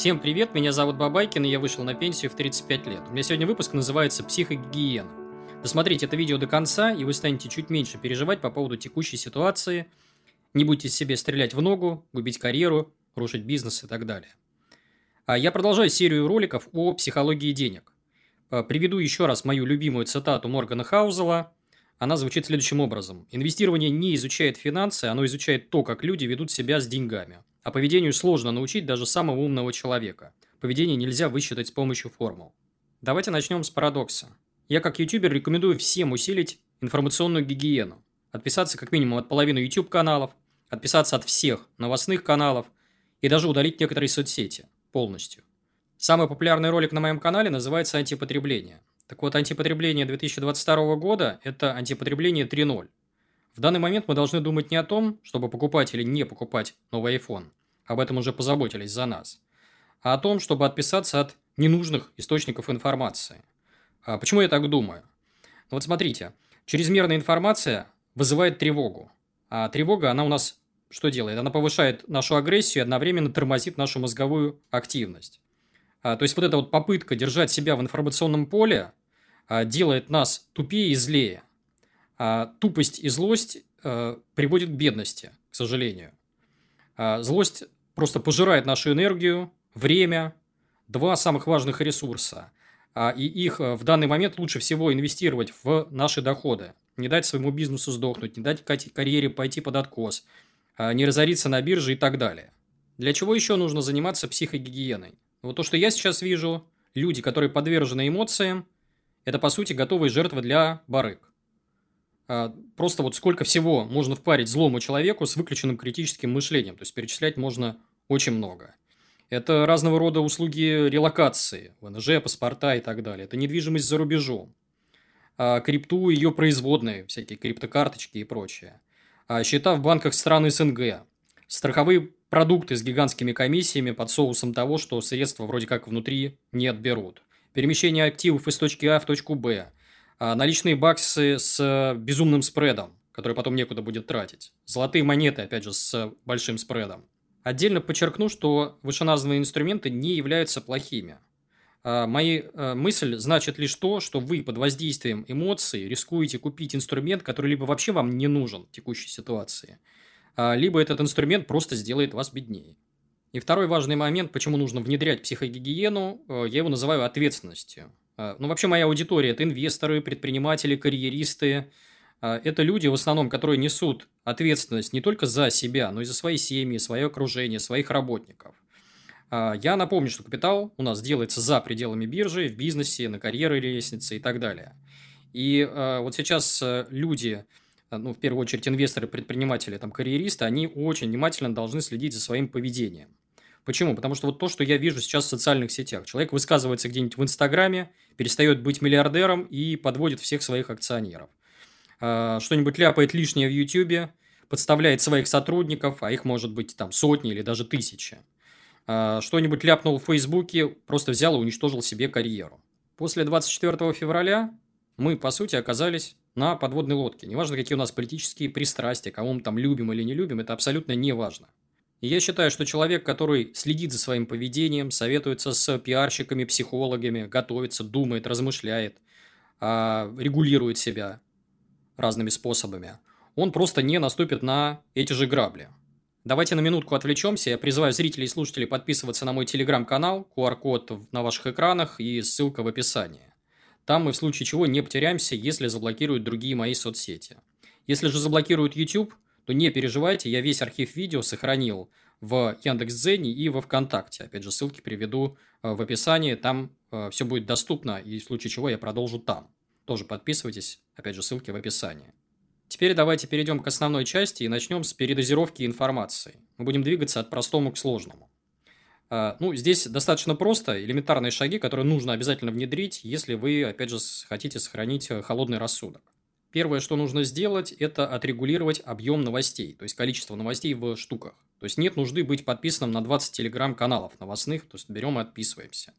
Всем привет, меня зовут Бабайкин, и я вышел на пенсию в 35 лет. У меня сегодня выпуск называется «Психогигиена». Досмотрите это видео до конца, и вы станете чуть меньше переживать по поводу текущей ситуации, не будете себе стрелять в ногу, губить карьеру, рушить бизнес и так далее. А я продолжаю серию роликов о психологии денег. А, приведу еще раз мою любимую цитату Моргана Хаузела. Она звучит следующим образом. Инвестирование не изучает финансы, оно изучает то, как люди ведут себя с деньгами. А поведению сложно научить даже самого умного человека. Поведение нельзя высчитать с помощью формул. Давайте начнем с парадокса. Я как ютубер рекомендую всем усилить информационную гигиену. Отписаться как минимум от половины YouTube-каналов, отписаться от всех новостных каналов и даже удалить некоторые соцсети полностью. Самый популярный ролик на моем канале называется «Антипотребление». Так вот, антипотребление 2022 года – это антипотребление 3.0. В данный момент мы должны думать не о том, чтобы покупать или не покупать новый iPhone. Об этом уже позаботились за нас. А о том, чтобы отписаться от ненужных источников информации. А почему я так думаю? Ну вот смотрите, чрезмерная информация вызывает тревогу. А тревога, она у нас что делает? Она повышает нашу агрессию и одновременно тормозит нашу мозговую активность. А, то есть вот эта вот попытка держать себя в информационном поле а, делает нас тупее и злее. А тупость и злость э, приводят к бедности, к сожалению. А злость просто пожирает нашу энергию, время, два самых важных ресурса. А, и их э, в данный момент лучше всего инвестировать в наши доходы. Не дать своему бизнесу сдохнуть, не дать карьере пойти под откос, не разориться на бирже и так далее. Для чего еще нужно заниматься психогигиеной? Вот то, что я сейчас вижу, люди, которые подвержены эмоциям, это, по сути, готовые жертвы для барыг. А, просто вот сколько всего можно впарить злому человеку с выключенным критическим мышлением. То есть, перечислять можно очень много. Это разного рода услуги релокации, ВНЖ, паспорта и так далее. Это недвижимость за рубежом. А крипту и ее производные, всякие криптокарточки и прочее. А счета в банках стран СНГ. Страховые продукты с гигантскими комиссиями под соусом того, что средства вроде как внутри не отберут. Перемещение активов из точки А в точку Б наличные баксы с э, безумным спредом, который потом некуда будет тратить. Золотые монеты, опять же, с большим спредом. Отдельно подчеркну, что вышеназванные инструменты не являются плохими. А, моя э, мысль значит лишь то, что вы под воздействием эмоций рискуете купить инструмент, который либо вообще вам не нужен в текущей ситуации, а, либо этот инструмент просто сделает вас беднее. И второй важный момент, почему нужно внедрять психогигиену, э, я его называю ответственностью. А, ну, вообще моя аудитория – это инвесторы, предприниматели, карьеристы. А, это люди, в основном, которые несут ответственность не только за себя, но и за свои семьи, свое окружение, своих работников. А, я напомню, что капитал у нас делается за пределами биржи, в бизнесе, на карьерной лестнице и так далее. И вот сейчас э, люди, ну, в первую очередь инвесторы, предприниматели, там, карьеристы, они очень внимательно должны следить за своим поведением. Почему? Потому что вот то, что я вижу сейчас в социальных сетях. Человек высказывается где-нибудь в Инстаграме, перестает быть миллиардером и подводит всех своих акционеров. А, что-нибудь ляпает лишнее в Ютьюбе, подставляет своих сотрудников, а их может быть там сотни или даже тысячи. А, что-нибудь ляпнул в Фейсбуке, просто взял и уничтожил себе карьеру. После 24 февраля мы, по сути, оказались на подводной лодке. Неважно, какие у нас политические пристрастия, кого мы там любим или не любим, это абсолютно не важно. Я считаю, что человек, который следит за своим поведением, советуется с пиарщиками, психологами, готовится, думает, размышляет, а, регулирует себя разными способами, он просто не наступит на эти же грабли. Давайте на минутку отвлечемся. Я призываю зрителей и слушателей подписываться на мой телеграм-канал, QR-код на ваших экранах и ссылка в описании. Там мы в случае чего не потеряемся, если заблокируют другие мои соцсети. Если же заблокируют YouTube – то не переживайте, я весь архив видео сохранил в Яндекс.Дзене и во Вконтакте. Опять же, ссылки приведу э, в описании, там э, все будет доступно, и в случае чего я продолжу там. Тоже подписывайтесь, опять же, ссылки в описании. Теперь давайте перейдем к основной части и начнем с передозировки информации. Мы будем двигаться от простому к сложному. Э, ну, здесь достаточно просто, элементарные шаги, которые нужно обязательно внедрить, если вы, опять же, хотите сохранить холодный рассудок. Первое, что нужно сделать, это отрегулировать объем новостей, то есть количество новостей в штуках. То есть нет нужды быть подписанным на 20 телеграм-каналов новостных, то есть берем и отписываемся.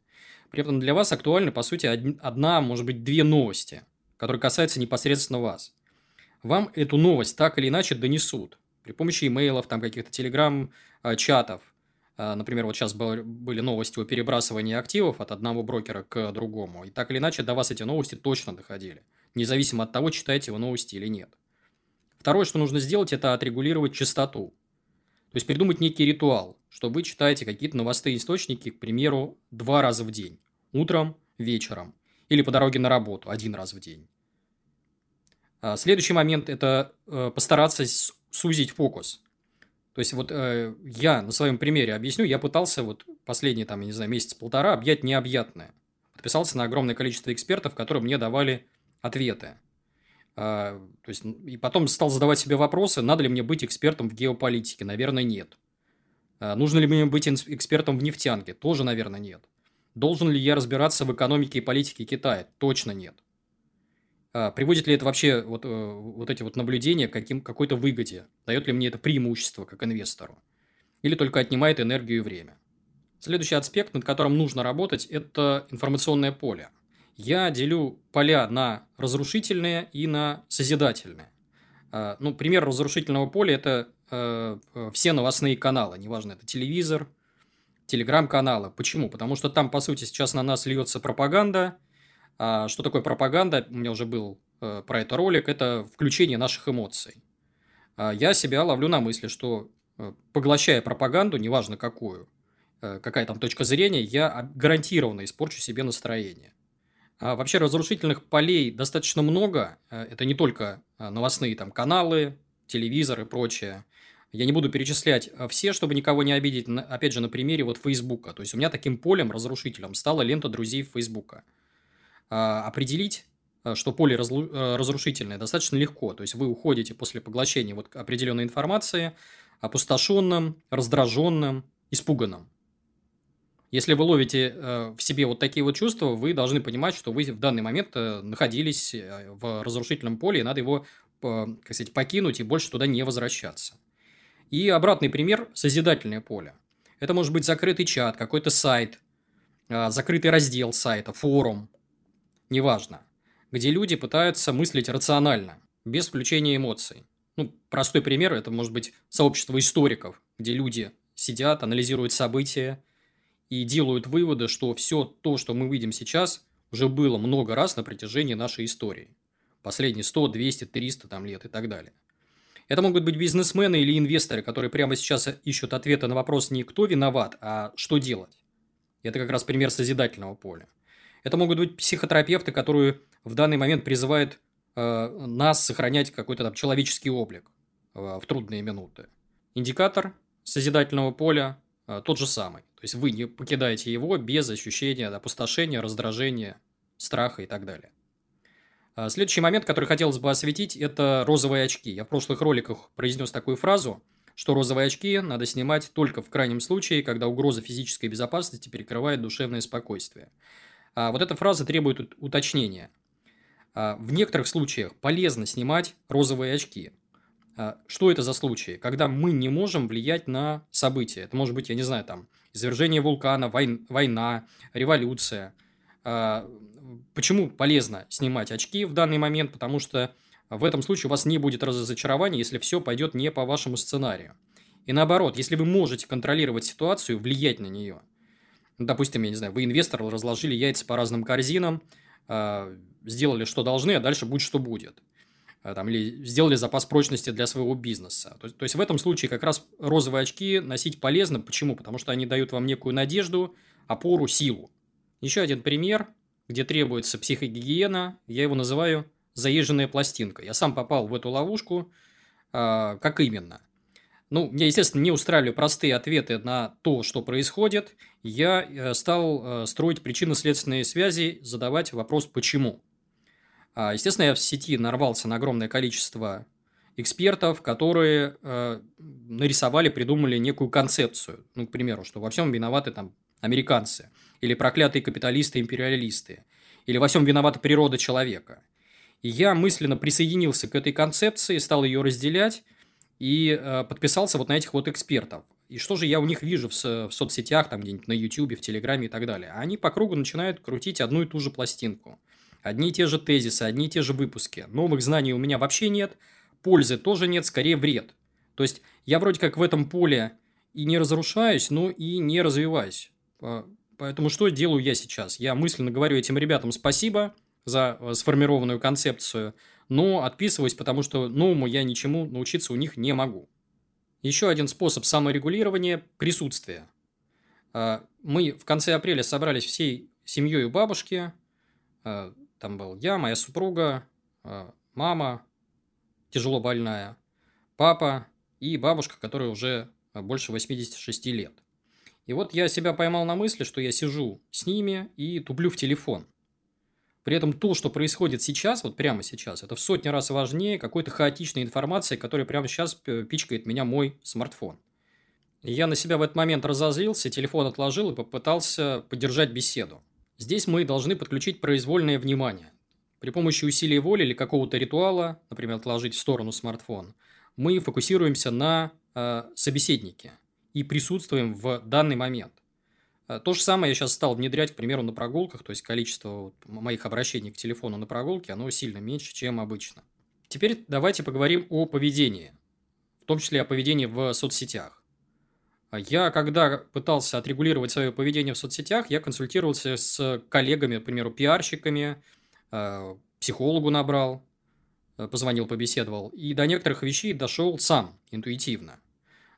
При этом для вас актуальны, по сути, одна, может быть, две новости, которые касаются непосредственно вас. Вам эту новость так или иначе донесут при помощи имейлов, там каких-то телеграм-чатов, А, например, вот сейчас были новости о перебрасывании активов от одного брокера к другому. И так или иначе до вас эти новости точно доходили. Независимо от того, читаете вы новости или нет. Второе, что нужно сделать, это отрегулировать частоту. То есть придумать некий ритуал, что вы читаете какие-то новостные источники, к примеру, два раза в день. Утром, вечером. Или по дороге на работу один раз в день. А, следующий момент – это э, постараться сузить фокус. То есть, вот э, я на своем примере объясню, я пытался вот последние, там, я не знаю, месяц-полтора объять необъятное. Подписался на огромное количество экспертов, которые мне давали ответы. А, то есть, и потом стал задавать себе вопросы, надо ли мне быть экспертом в геополитике. Наверное, нет. А, нужно ли мне быть экспертом в нефтянке? Тоже, наверное, нет. Должен ли я разбираться в экономике и политике Китая? Точно нет. А, приводит ли это вообще вот, э, вот эти вот наблюдения к каким, какой-то выгоде? Дает ли мне это преимущество как инвестору? Или только отнимает энергию и время? Следующий аспект, над которым нужно работать, это информационное поле. Я делю поля на разрушительные и на созидательные. А, ну, пример разрушительного поля – это э, все новостные каналы, неважно, это телевизор, телеграм-каналы. Почему? Потому что там, по сути, сейчас на нас льется пропаганда – что такое пропаганда? У меня уже был э, про это ролик. Это включение наших эмоций. А я себя ловлю на мысли, что э, поглощая пропаганду, неважно какую, э, какая там точка зрения, я гарантированно испорчу себе настроение. А вообще разрушительных полей достаточно много. Это не только новостные там каналы, телевизор и прочее. Я не буду перечислять все, чтобы никого не обидеть. Опять же, на примере вот Фейсбука. То есть, у меня таким полем, разрушителем, стала лента друзей Фейсбука. А, определить, а, что поле а, разрушительное, достаточно легко. То есть вы уходите после поглощения вот определенной информации опустошенным, раздраженным, испуганным. Если вы ловите в себе вот такие вот чувства, вы должны понимать, что вы в данный момент э, находились э, в разрушительном поле, и надо его, как сказать, покинуть и больше туда не возвращаться. И обратный пример – созидательное поле. Это может быть закрытый чат, какой-то сайт, закрытый раздел сайта, форум – неважно, где люди пытаются мыслить рационально, без включения эмоций. Ну, простой пример – это может быть сообщество историков, где люди сидят, анализируют события и делают выводы, что все то, что мы видим сейчас, уже было много раз на протяжении нашей истории. Последние 100, 200, 300 там, лет и так далее. Это могут быть бизнесмены или инвесторы, которые прямо сейчас ищут ответы на вопрос не кто виноват, а что делать. Это как раз пример созидательного поля. Это могут быть психотерапевты, которые в данный момент призывают э, нас сохранять какой-то там человеческий облик э, в трудные минуты. Индикатор созидательного поля э, тот же самый. То есть вы не покидаете его без ощущения опустошения, раздражения, страха и так далее. А следующий момент, который хотелось бы осветить, это розовые очки. Я в прошлых роликах произнес такую фразу, что розовые очки надо снимать только в крайнем случае, когда угроза физической безопасности перекрывает душевное спокойствие. А вот эта фраза требует уточнения. А, в некоторых случаях полезно снимать розовые очки. А, что это за случаи? Когда мы не можем влиять на события. Это может быть, я не знаю, там, извержение вулкана, войн, война, революция. Почему полезно снимать очки в данный момент? Потому что в этом случае у вас не будет разочарования, если все пойдет не по вашему сценарию. И наоборот, если вы можете контролировать ситуацию, влиять на нее – ну, допустим, я не знаю, вы инвестор, разложили яйца по разным корзинам, а, сделали, что должны, а дальше будет, что будет. А, там, или сделали запас прочности для своего бизнеса. То, то есть, в этом случае как раз розовые очки носить полезно. Почему? Потому что они дают вам некую надежду, опору, силу. Еще один пример, где требуется психогигиена, я его называю заезженная пластинка. Я сам попал в эту ловушку. А, как именно? Ну, меня, естественно, не устраивали простые ответы на то, что происходит. Я э, стал э, строить причинно-следственные связи, задавать вопрос «почему?». А, естественно, я в сети нарвался на огромное количество экспертов, которые э, нарисовали, придумали некую концепцию. Ну, к примеру, что во всем виноваты там американцы, или проклятые капиталисты-империалисты, или во всем виновата природа человека. И я мысленно присоединился к этой концепции, стал ее разделять, и э, подписался вот на этих вот экспертов. И что же я у них вижу в, в соцсетях, там где-нибудь на YouTube, в Телеграме и так далее? Они по кругу начинают крутить одну и ту же пластинку. Одни и те же тезисы, одни и те же выпуски. Новых знаний у меня вообще нет, пользы тоже нет, скорее вред. То есть, я вроде как в этом поле и не разрушаюсь, но и не развиваюсь. Поэтому что делаю я сейчас? Я мысленно говорю этим ребятам спасибо за э, сформированную концепцию, но отписываюсь, потому что новому я ничему научиться у них не могу. Еще один способ саморегулирования – присутствие. А, мы в конце апреля собрались всей семьей у бабушки. А, там был я, моя супруга, а, мама, тяжело больная, папа и бабушка, которая уже больше 86 лет. И вот я себя поймал на мысли, что я сижу с ними и туплю в телефон. При этом то, что происходит сейчас, вот прямо сейчас, это в сотни раз важнее какой-то хаотичной информации, которая прямо сейчас пичкает меня мой смартфон. Я на себя в этот момент разозлился, телефон отложил и попытался поддержать беседу. Здесь мы должны подключить произвольное внимание. При помощи усилия воли или какого-то ритуала, например, отложить в сторону смартфон, мы фокусируемся на э, собеседнике и присутствуем в данный момент. Э, то же самое я сейчас стал внедрять, к примеру, на прогулках, то есть количество моих обращений к телефону на прогулке, оно сильно меньше, чем обычно. Теперь давайте поговорим о поведении, в том числе о поведении в соцсетях. Я, когда пытался отрегулировать свое поведение в соцсетях, я консультировался с коллегами, к примеру, пиарщиками, э, психологу набрал, э, позвонил, побеседовал, и до некоторых вещей дошел сам, интуитивно.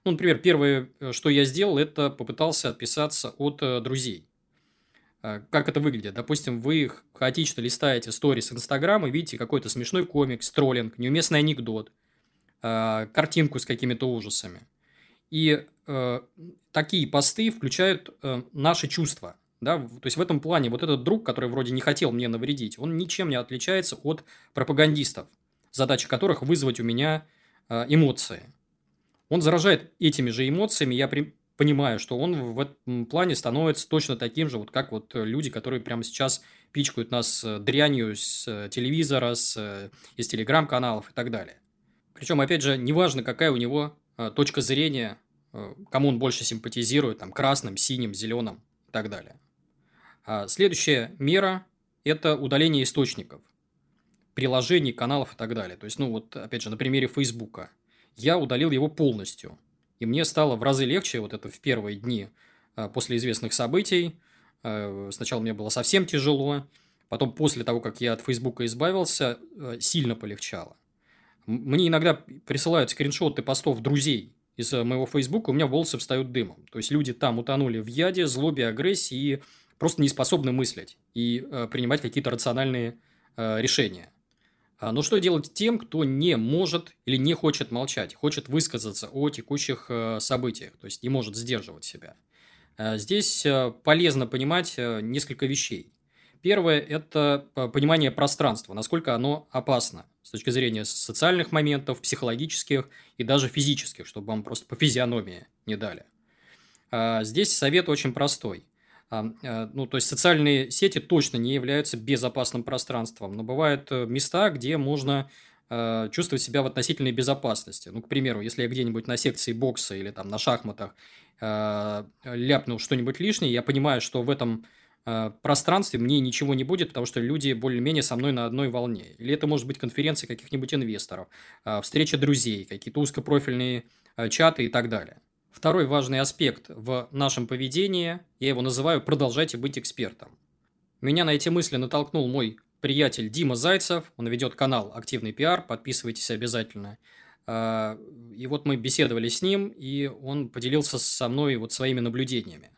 Ну, например, первое, э, что я сделал, это попытался отписаться от э, друзей. Э, как это выглядит? Допустим, вы хаотично листаете сторис Инстаграма, видите какой-то смешной комикс, троллинг, неуместный анекдот, картинку с какими-то ужасами. И э, такие посты включают наши чувства. Да? То есть в этом плане вот этот друг, который вроде не хотел мне навредить, он ничем не отличается от пропагандистов, задача которых вызвать у меня эмоции он заражает этими же эмоциями. Я при... понимаю, что он в этом плане становится точно таким же, вот как вот люди, которые прямо сейчас пичкают нас э, дрянью с э, телевизора, с, э, из телеграм-каналов и так далее. Причем, опять же, неважно, какая у него точка зрения, кому он больше симпатизирует, там, красным, синим, зеленым и так далее. А следующая мера – это удаление источников, приложений, каналов и так далее. То есть, ну вот, опять же, на примере Фейсбука – я удалил его полностью. И мне стало в разы легче вот это в первые дни а, после известных событий. А, сначала мне было совсем тяжело, потом после того, как я от Фейсбука избавился, а, сильно полегчало. Мне иногда присылают скриншоты постов друзей из моего Фейсбука, у меня волосы встают дымом. То есть люди там утонули в яде, злобе, агрессии и просто не способны мыслить и принимать какие-то рациональные решения. А, но что делать тем, кто не может или не хочет молчать, хочет высказаться о текущих э, событиях, то есть не может сдерживать себя? А, здесь э, полезно понимать э, несколько вещей. Первое – это понимание пространства, насколько оно опасно с точки зрения социальных моментов, психологических и даже физических, чтобы вам просто по физиономии не дали. А, здесь совет очень простой. Э, ну, то есть социальные сети точно не являются безопасным пространством, но бывают э, места, где можно э, чувствовать себя в относительной безопасности. Ну, к примеру, если я где-нибудь на секции бокса или там на шахматах ляпнул что-нибудь лишнее, я понимаю, что в этом пространстве мне ничего не будет, потому что люди более-менее со мной на одной волне. Или это может быть конференция каких-нибудь инвесторов, встреча друзей, какие-то узкопрофильные чаты и так далее. Второй важный аспект в нашем поведении, я его называю «продолжайте быть экспертом». Меня на эти мысли натолкнул мой приятель Дима Зайцев, он ведет канал «Активный пиар», подписывайтесь обязательно. А, и вот мы беседовали с ним, и он поделился со мной вот своими наблюдениями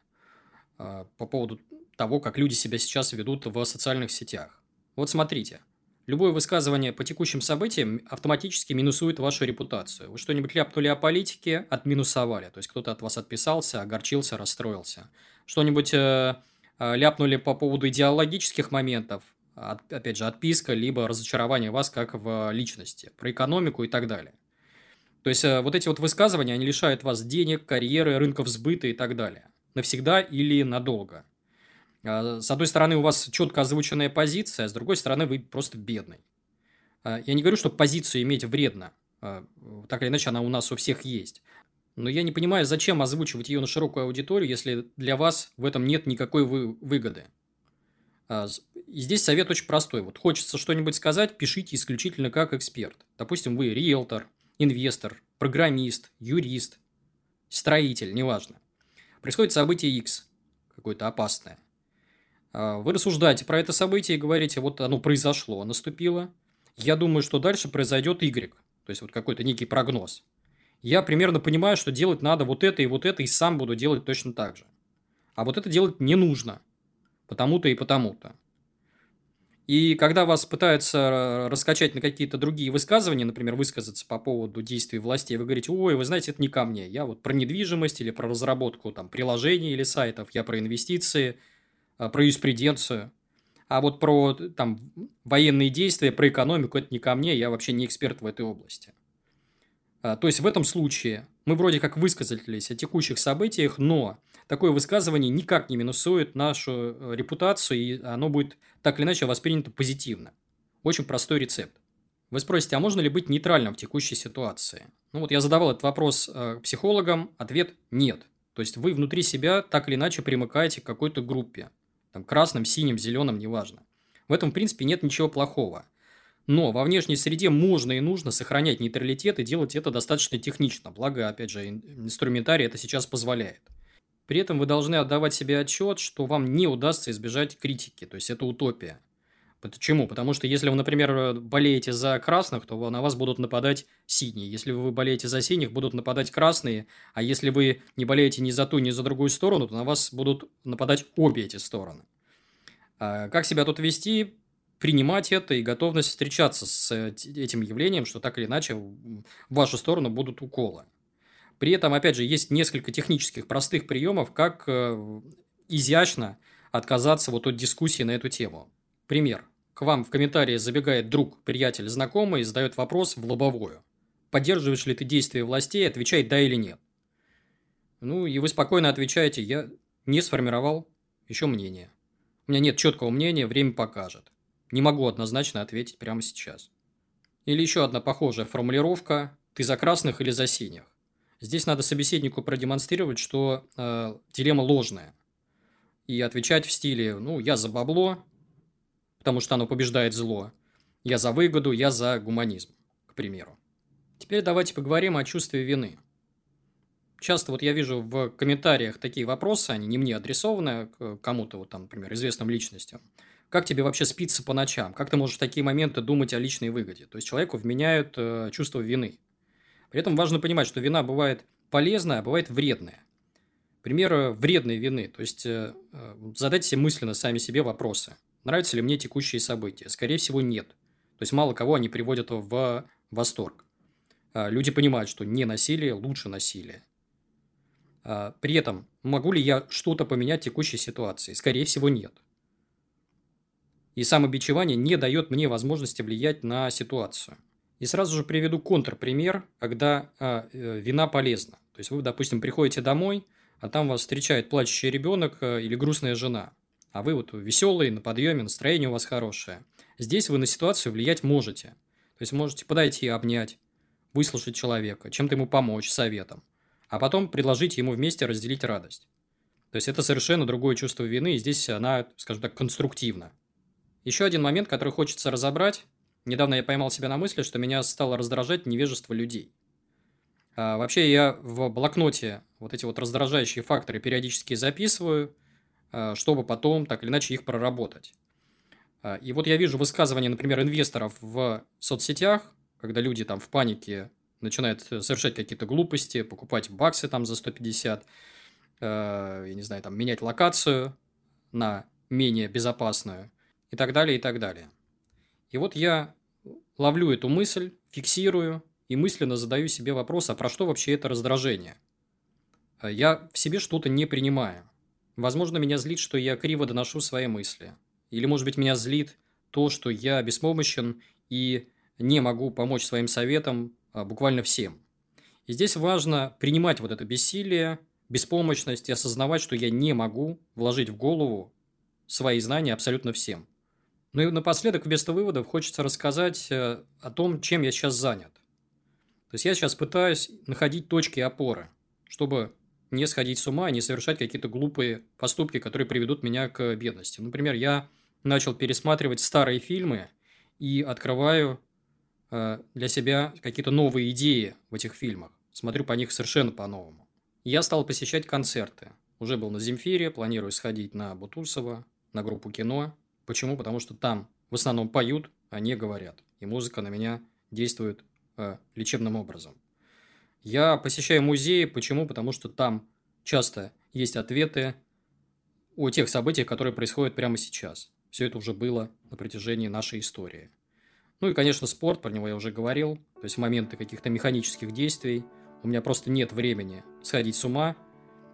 а, по поводу того, как люди себя сейчас ведут в социальных сетях. Вот смотрите – Любое высказывание по текущим событиям автоматически минусует вашу репутацию. Вы что-нибудь ляпнули о политике, отминусовали. То есть кто-то от вас отписался, огорчился, расстроился. Что-нибудь э, э, ляпнули по поводу идеологических моментов, от, опять же, отписка, либо разочарование вас как в личности, про экономику и так далее. То есть э, вот эти вот высказывания, они лишают вас денег, карьеры, рынков сбыта и так далее. Навсегда или надолго. А, с одной стороны, у вас четко озвученная позиция, с другой стороны, вы просто бедный. А, я не говорю, что позицию иметь вредно. Так или иначе, она у нас у всех есть. Но я не понимаю, зачем озвучивать ее на широкую аудиторию, если для вас в этом нет никакой вы выгоды. И здесь совет очень простой. Вот хочется что-нибудь сказать, пишите исключительно как эксперт. Допустим, вы риэлтор, инвестор, программист, юрист, строитель, неважно. Происходит событие X, какое-то опасное. А, вы рассуждаете про это событие и говорите, вот оно произошло, наступило. Я думаю, что дальше произойдет Y. То есть, вот какой-то некий прогноз. Я примерно понимаю, что делать надо вот это и вот это, и сам буду делать точно так же. А вот это делать не нужно. Потому-то и потому-то. И когда вас пытаются раскачать на какие-то другие высказывания, например, высказаться по поводу действий властей, вы говорите, ой, вы знаете, это не ко мне. Я вот про недвижимость или про разработку там, приложений или сайтов, я про инвестиции, про юриспруденцию. А вот про там, военные действия, про экономику, это не ко мне, я вообще не эксперт в этой области. А, то есть, в этом случае мы вроде как высказались о текущих событиях, но такое высказывание никак не минусует нашу э, репутацию, и оно будет так или иначе воспринято позитивно. Очень простой рецепт. Вы спросите, а можно ли быть нейтральным в текущей ситуации? Ну вот я задавал этот вопрос э, психологам, ответ – нет. То есть, вы внутри себя так или иначе примыкаете к какой-то группе. Там, красным, синим, зеленым, неважно. В этом, в принципе, нет ничего плохого. Но во внешней среде можно и нужно сохранять нейтралитет и делать это достаточно технично. Благо, опять же, инструментарий это сейчас позволяет. При этом вы должны отдавать себе отчет, что вам не удастся избежать критики. То есть, это утопия. Почему? Потому что если вы, например, болеете за красных, то на вас будут нападать синие. Если вы болеете за синих, будут нападать красные. А если вы не болеете ни за ту, ни за другую сторону, то на вас будут нападать обе эти стороны. А как себя тут вести? Принимать это и готовность встречаться с этим явлением, что так или иначе в вашу сторону будут уколы. При этом, опять же, есть несколько технических простых приемов, как э, изящно отказаться вот от дискуссии на эту тему. Пример. К вам в комментарии забегает друг, приятель, знакомый и задает вопрос в лобовую. Поддерживаешь ли ты действия властей? Отвечай да или нет. Ну, и вы спокойно отвечаете, я не сформировал еще мнение. У меня нет четкого мнения, время покажет. Не могу однозначно ответить прямо сейчас. Или еще одна похожая формулировка «ты за красных или за синих?». Здесь надо собеседнику продемонстрировать, что э, дилемма ложная. И отвечать в стиле «ну, я за бабло, потому что оно побеждает зло. Я за выгоду, я за гуманизм, к примеру. Теперь давайте поговорим о чувстве вины. Часто вот я вижу в комментариях такие вопросы, они не мне адресованы, к кому-то, вот там, например, известным личностям. Как тебе вообще спится по ночам? Как ты можешь в такие моменты думать о личной выгоде? То есть, человеку вменяют э, чувство вины. При этом важно понимать, что вина бывает полезная, а бывает вредная. Пример вредной вины. То есть, э, э задайте себе мысленно сами себе вопросы. Нравятся ли мне текущие события? Скорее всего, нет. То есть, мало кого они приводят в восторг. А, люди понимают, что не насилие лучше насилия. А, при этом, могу ли я что-то поменять в текущей ситуации? Скорее всего, нет. И самобичевание не дает мне возможности влиять на ситуацию. И сразу же приведу контрпример, когда а, э, вина полезна. То есть, вы, допустим, приходите домой, а там вас встречает плачущий ребенок э, или грустная жена – а вы вот веселый, на подъеме, настроение у вас хорошее. Здесь вы на ситуацию влиять можете. То есть можете подойти, обнять, выслушать человека, чем-то ему помочь, советом. А потом предложить ему вместе разделить радость. То есть это совершенно другое чувство вины, и здесь она, скажем так, конструктивна. Еще один момент, который хочется разобрать. Недавно я поймал себя на мысли, что меня стало раздражать невежество людей. А, вообще я в блокноте вот эти вот раздражающие факторы периодически записываю – чтобы потом так или иначе их проработать. Э, и вот я вижу высказывания, например, инвесторов в соцсетях, когда люди там в панике начинают совершать какие-то глупости, покупать баксы там за 150, э, я не знаю, там менять локацию на менее безопасную и так далее, и так далее. И вот я ловлю эту мысль, фиксирую и мысленно задаю себе вопрос, а про что вообще это раздражение? Я в себе что-то не принимаю. Возможно, меня злит, что я криво доношу свои мысли. Или, может быть, меня злит то, что я беспомощен и не могу помочь своим советам а, буквально всем. И здесь важно принимать вот это бессилие, беспомощность и осознавать, что я не могу вложить в голову свои знания абсолютно всем. Ну и напоследок, вместо выводов, хочется рассказать э, о том, чем я сейчас занят. То есть я сейчас пытаюсь находить точки опоры, чтобы не сходить с ума и не совершать какие-то глупые поступки, которые приведут меня к бедности. Например, я начал пересматривать старые фильмы и открываю э, для себя какие-то новые идеи в этих фильмах. Смотрю по них совершенно по-новому. я стал посещать концерты. Уже был на Земфире, планирую сходить на Бутусова, на группу кино. Почему? Потому что там в основном поют, а не говорят. И музыка на меня действует э, лечебным образом. Я посещаю музеи. Почему? Потому что там часто есть ответы о тех событиях, которые происходят прямо сейчас. Все это уже было на протяжении нашей истории. Ну и, конечно, спорт, про него я уже говорил. То есть моменты каких-то механических действий. У меня просто нет времени сходить с ума.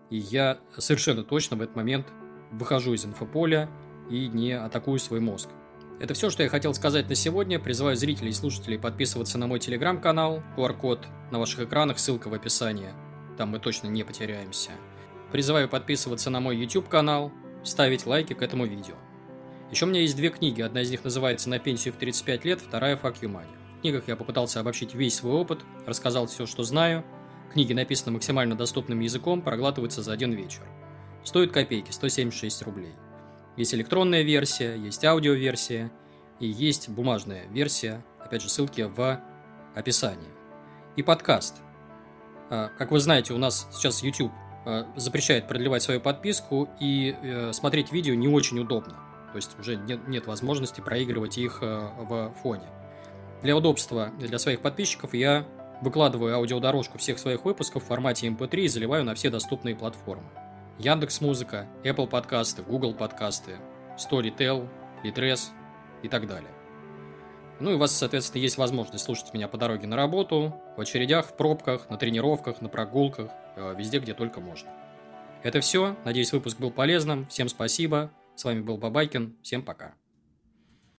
И я совершенно точно в этот момент выхожу из инфополя и не атакую свой мозг. Это все, что я хотел сказать на сегодня. Призываю зрителей и слушателей подписываться на мой телеграм-канал. QR-код на ваших экранах, ссылка в описании. Там мы точно не потеряемся. Призываю подписываться на мой YouTube канал, ставить лайки к этому видео. Еще у меня есть две книги. Одна из них называется «На пенсию в 35 лет», вторая «Fuck you money». В книгах я попытался обобщить весь свой опыт, рассказал все, что знаю. Книги написаны максимально доступным языком, проглатываются за один вечер. Стоит копейки, 176 рублей. Есть электронная версия, есть аудиоверсия и есть бумажная версия. Опять же, ссылки в описании. И подкаст. А, как вы знаете, у нас сейчас YouTube а, запрещает продлевать свою подписку, и э, смотреть видео не очень удобно. То есть уже нет, нет возможности проигрывать их э, в фоне. Для удобства для своих подписчиков я выкладываю аудиодорожку всех своих выпусков в формате MP3 эм и заливаю на все доступные платформы. Яндекс Музыка, Apple подкасты, Google подкасты, Storytel, Litres и так далее. Ну и у вас, соответственно, есть возможность слушать меня по дороге на работу, в очередях, в пробках, на тренировках, на прогулках, э, везде, где только можно. Это все. Надеюсь, выпуск был полезным. Всем спасибо. С вами был Бабайкин. Всем пока.